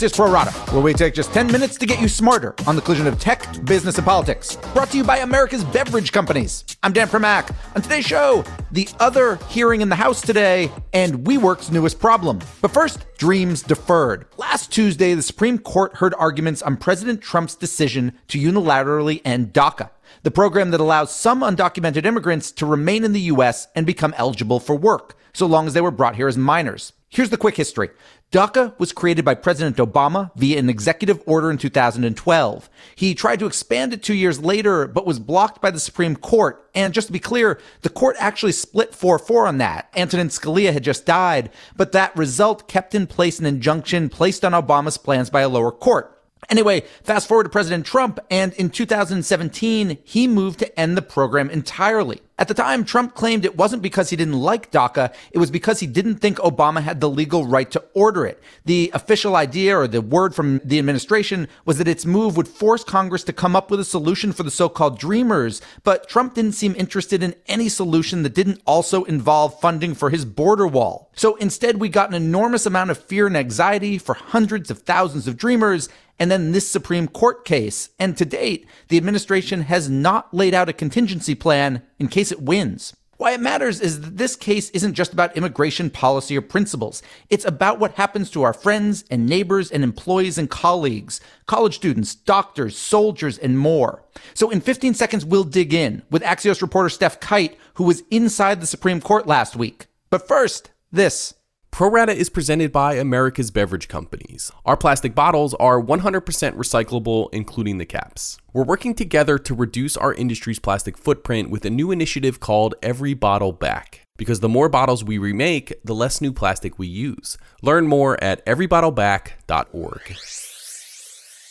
Axios Pro Rata, where we take just 10 minutes to get you smarter on the collision of tech, business, and politics. Brought to you by America's beverage companies. I'm Dan Primack. On today's show, the other hearing in the House today and WeWork's newest problem. But first, dreams deferred. Last Tuesday, the Supreme Court heard arguments on President Trump's decision to unilaterally end DACA the program that allows some undocumented immigrants to remain in the U.S. and become eligible for work, so long as they were brought here as minors. Here's the quick history. DACA was created by President Obama via an executive order in 2012. He tried to expand it two years later, but was blocked by the Supreme Court. And just to be clear, the court actually split 4-4 on that. Antonin Scalia had just died, but that result kept in place an injunction placed on Obama's plans by a lower court. Anyway, fast forward to President Trump, and in 2017, he moved to end the program entirely. At the time, Trump claimed it wasn't because he didn't like DACA, it was because he didn't think Obama had the legal right to order it. The official idea or the word from the administration was that its move would force Congress to come up with a solution for the so-called dreamers, but Trump didn't seem interested in any solution that didn't also involve funding for his border wall. So instead, we got an enormous amount of fear and anxiety for hundreds of thousands of dreamers and then this Supreme Court case. And to date, the administration has not laid out a contingency plan in case it wins. Why it matters is that this case isn't just about immigration policy or principles. It's about what happens to our friends and neighbors and employees and colleagues, college students, doctors, soldiers, and more. So in 15 seconds, we'll dig in with Axios reporter Stef Kight, who was inside the Supreme Court last week. But first, this. ProRata is presented by America's Beverage Companies. Our plastic bottles are 100% recyclable, including the caps. We're working together to reduce our industry's plastic footprint with a new initiative called Every Bottle Back. Because the more bottles we remake, the less new plastic we use. Learn more at everybottleback.org.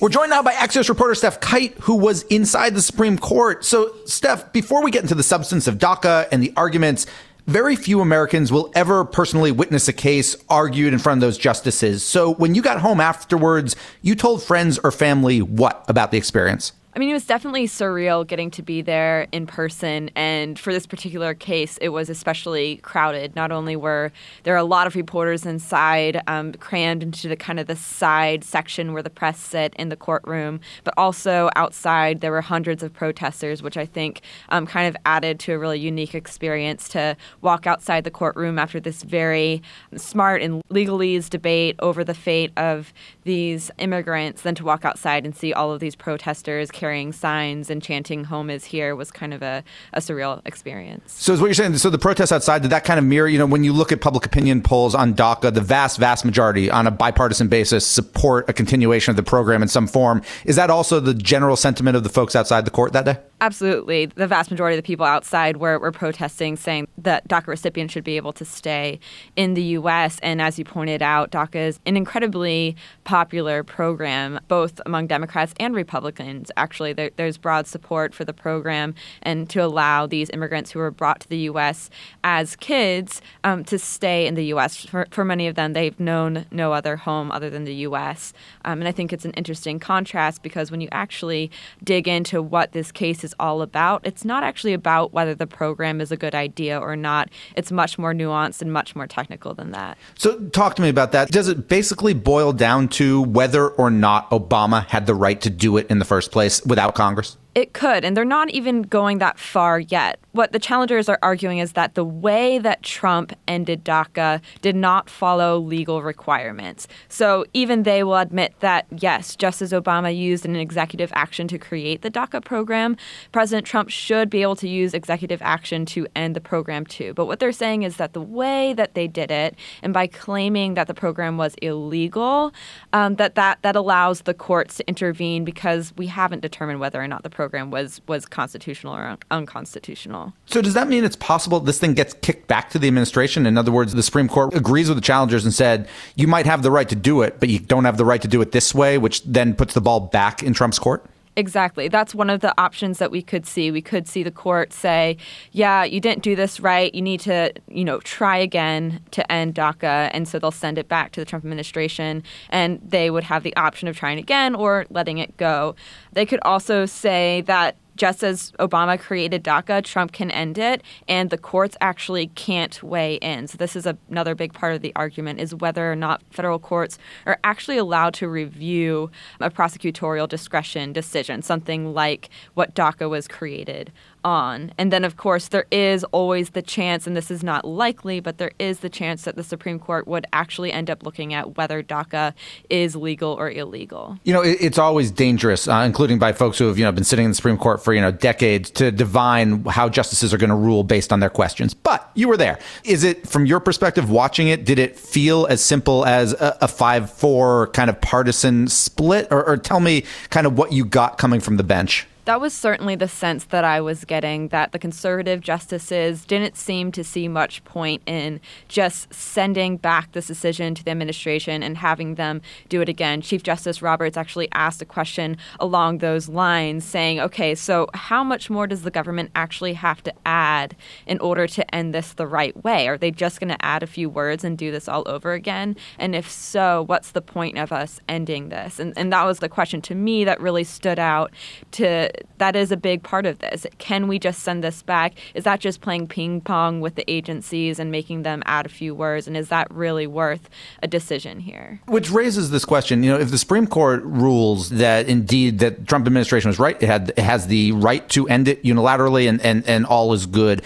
We're joined now by Axios reporter Stef Kight, who was inside the Supreme Court. So, Stef, before we get into the substance of DACA and the arguments, very few Americans will ever personally witness a case argued in front of those justices. So when you got home afterwards, you told friends or family what about the experience? I mean, it was definitely surreal getting to be there in person. And for this particular case, it was especially crowded. Not only were there a lot of reporters inside, um, crammed into the kind of the side section where the press sit in the courtroom, but also outside there were hundreds of protesters, which I think um, kind of added to a really unique experience to walk outside the courtroom after this very smart and legalese debate over the fate of these immigrants, then to walk outside and see all of these protesters carrying signs and chanting "Home is here" was kind of a, a surreal experience. So, is what you're saying? So, the protests outside did that kind of mirror? You know, when you look at public opinion polls on DACA, the vast, vast majority, on a bipartisan basis, support a continuation of the program in some form. Is that also the general sentiment of the folks outside the court that day? Absolutely. The vast majority of the people outside were, were protesting, saying that DACA recipients should be able to stay in the U.S. And as you pointed out, DACA is an incredibly popular program, both among Democrats and Republicans. Actually, there, there's broad support for the program and to allow these immigrants who were brought to the U.S. as kids um, to stay in the U.S. For, for many of them, they've known no other home other than the U.S. Um, and I think it's an interesting contrast because when you actually dig into what this case is all about. It's not actually about whether the program is a good idea or not. It's much more nuanced and much more technical than that. So, talk to me about that. Does it basically boil down to whether or not Obama had the right to do it in the first place without Congress? It could, and they're not even going that far yet. What the challengers are arguing is that the way that Trump ended DACA did not follow legal requirements. So even they will admit that, yes, just as Obama used an executive action to create the DACA program, President Trump should be able to use executive action to end the program too. But what they're saying is that the way that they did it, and by claiming that the program was illegal, um, that, that that allows the courts to intervene because we haven't determined whether or not the program program was was constitutional or un- unconstitutional. So does that mean it's possible this thing gets kicked back to the administration? In other words, the Supreme Court agrees with the challengers and said you might have the right to do it, but you don't have the right to do it this way, which then puts the ball back in Trump's court. Exactly. That's one of the options that we could see. We could see the court say, "Yeah, you didn't do this right. You need to, you know, try again to end DACA." And so they'll send it back to the Trump administration and they would have the option of trying again or letting it go. They could also say that just as Obama created DACA, Trump can end it, and the courts actually can't weigh in. So this is a, another big part of the argument is whether or not federal courts are actually allowed to review a prosecutorial discretion decision, something like what DACA was created on. And then, of course, there is always the chance, and this is not likely, but there is the chance that the Supreme Court would actually end up looking at whether DACA is legal or illegal. You know, it's always dangerous, uh, including by folks who have you know been sitting in the Supreme Court for you know decades, to divine how justices are going to rule based on their questions. But you were there. Is it from your perspective, watching it, did it feel as simple as a, five-four kind of partisan split, or, or tell me kind of what you got coming from the bench? That was certainly the sense that I was getting that the conservative justices didn't seem to see much point in just sending back this decision to the administration and having them do it again. Chief Justice Roberts actually asked a question along those lines, saying, okay, so how much more does the government actually have to add in order to end this the right way? Are they just going to add a few words and do this all over again? And if so, what's the point of us ending this? And, and that was the question to me that really stood out to that is a big part of this. Can we just send this back? Is that just playing ping pong with the agencies and making them add a few words? And is that really worth a decision here? Which raises this question: You know, if the Supreme Court rules that indeed that Trump administration was right, it had it has the right to end it unilaterally, and and and all is good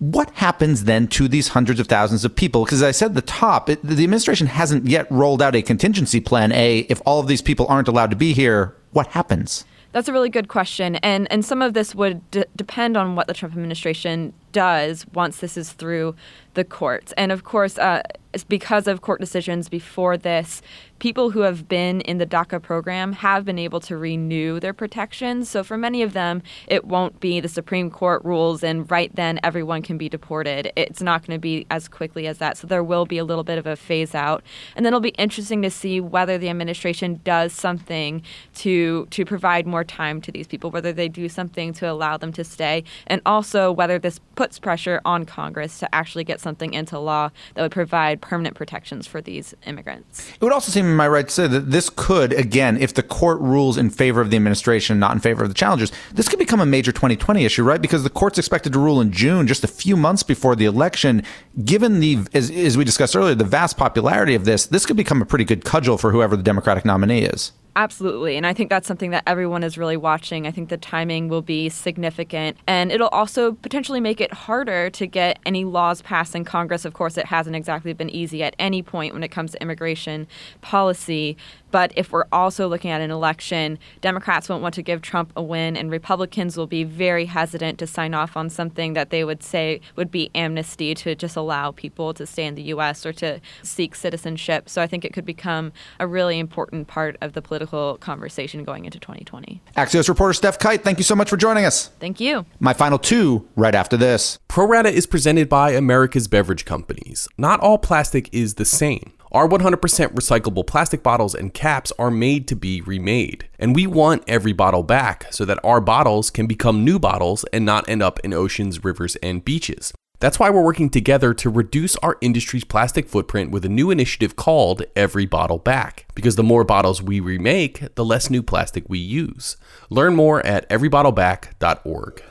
what happens then to these hundreds of thousands of people? Because as I said at the top, it, the administration hasn't yet rolled out a contingency plan A. If all of these people aren't allowed to be here, what happens? That's a really good question, and and some of this would d- depend on what the Trump administration does once this is through the courts. And of course, uh, because of court decisions before this, people who have been in the DACA program have been able to renew their protections. So for many of them, it won't be the Supreme Court rules and right then everyone can be deported. It's not going to be as quickly as that. So there will be a little bit of a phase out. And then it'll be interesting to see whether the administration does something to to provide more time to these people, whether they do something to allow them to stay, and also whether this puts pressure on Congress to actually get something into law that would provide permanent protections for these immigrants. It would also seem, I right to say, that this could, again, if the court rules in favor of the administration, not in favor of the challengers, this could become a major 2020 issue, right? Because the court's expected to rule in June, just a few months before the election. Given the, as, as we discussed earlier, the vast popularity of this, this could become a pretty good cudgel for whoever the Democratic nominee is. Absolutely. And I think that's something that everyone is really watching. I think the timing will be significant. And it'll also potentially make it harder to get any laws passed in Congress. Of course, it hasn't exactly been easy at any point when it comes to immigration policy. But if we're also looking at an election, Democrats won't want to give Trump a win, and Republicans will be very hesitant to sign off on something that they would say would be amnesty to just allow people to stay in the U.S. or to seek citizenship. So I think it could become a really important part of the political conversation going into 2020. Axios reporter Stef Kight, thank you so much for joining us. Thank you. My final two right after this. ProRata is presented by America's Beverage Companies. Not all plastic is the same. Our 100% recyclable plastic bottles and caps are made to be remade. And we want every bottle back so that our bottles can become new bottles and not end up in oceans, rivers, and beaches. That's why we're working together to reduce our industry's plastic footprint with a new initiative called Every Bottle Back. Because the more bottles we remake, the less new plastic we use. Learn more at everybottleback.org.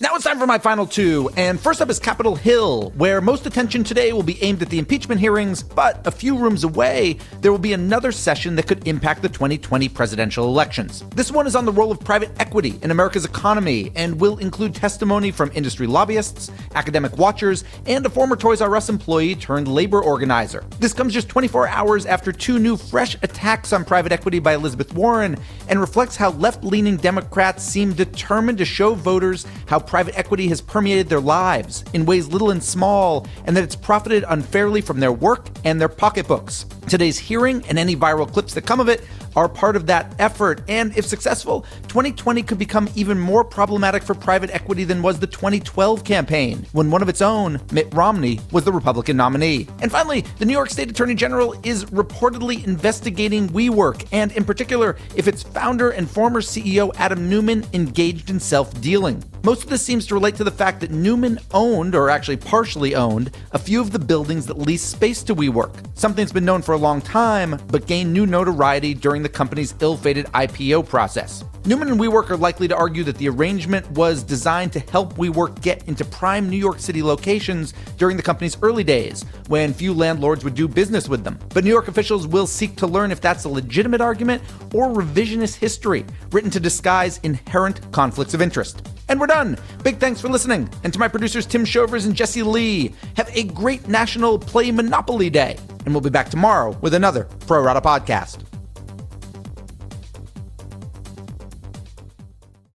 Now it's time for my final two, and first up is Capitol Hill, where most attention today will be aimed at the impeachment hearings, but a few rooms away, there will be another session that could impact the 2020 presidential elections. This one is on the role of private equity in America's economy and will include testimony from industry lobbyists, academic watchers, and a former Toys R Us employee turned labor organizer. This comes just 24 hours after two new fresh attacks on private equity by Elizabeth Warren and reflects how left leaning Democrats seem determined to show voters how private equity has permeated their lives in ways little and small, and that it's profited unfairly from their work and their pocketbooks. Today's hearing and any viral clips that come of it are part of that effort. And if successful, 2020 could become even more problematic for private equity than was the 2012 campaign, when one of its own, Mitt Romney, was the Republican nominee. And finally, the New York State Attorney General is reportedly investigating WeWork, and in particular, if its founder and former CEO Adam Neumann engaged in self dealing. Most of this seems to relate to the fact that Neumann owned, or actually partially owned, a few of the buildings that lease space to WeWork. something that's been known for a long time, but gained new notoriety during the company's ill fated IPO process. Neumann and WeWork are likely to argue that the arrangement was designed to help WeWork get into prime New York City locations during the company's early days, when few landlords would do business with them. But New York officials will seek to learn if that's a legitimate argument or revisionist history written to disguise inherent conflicts of interest. And we're done. Big thanks for listening. And to my producers, Tim Shovers and Jesse Lee, have a great National Play Monopoly Day. And we'll be back tomorrow with another Pro Rata podcast.